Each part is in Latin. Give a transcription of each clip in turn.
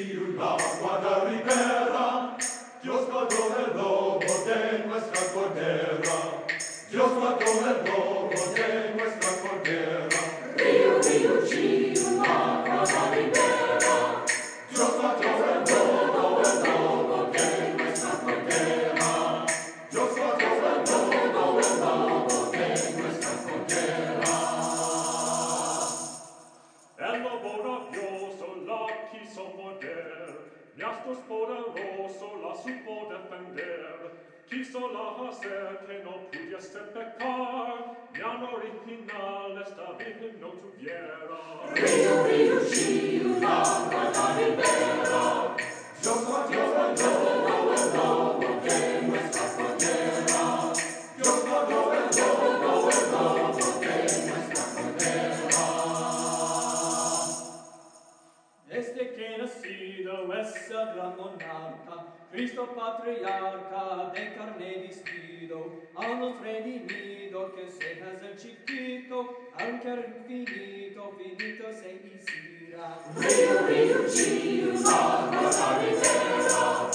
see you now, what a rebel. Miasto spora sola si può difender, chi sola ha ser che non pudiesse peccar, mian originale sta vivim non tuviera. Rio, rio, sciu, l'acqua da libera, gioco, gioco, gioco, gioco, gioco, che mi scappa terra, gioco, gioco, gioco, gioco, Este che nassido essa gran monarca, Cristo patriarca de carne vestido, a nos redimido che se ha esercitito, anche infinito, finito se isira. Rio, rio, cius, agora vitero,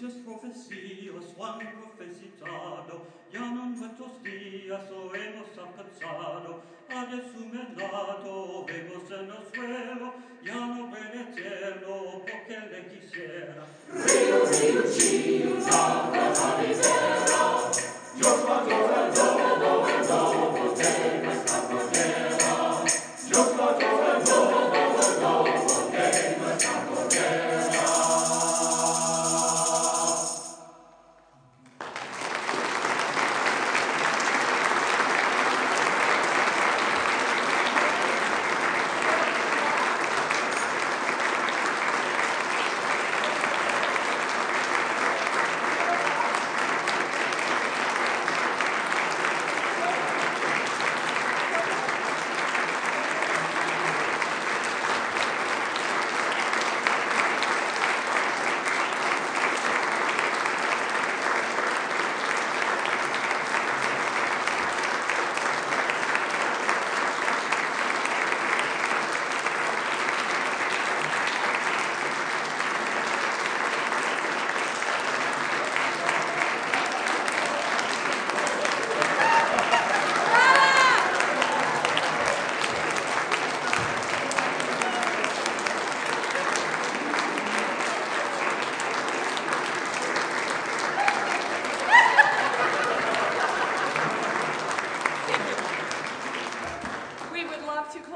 muchas profecías o han profetizado, ya no nuestros días o hemos alcanzado, ha de su lado vemos en el suelo, ya no ven eterno porque le quisiera. Rio, río, río,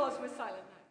applause was silent.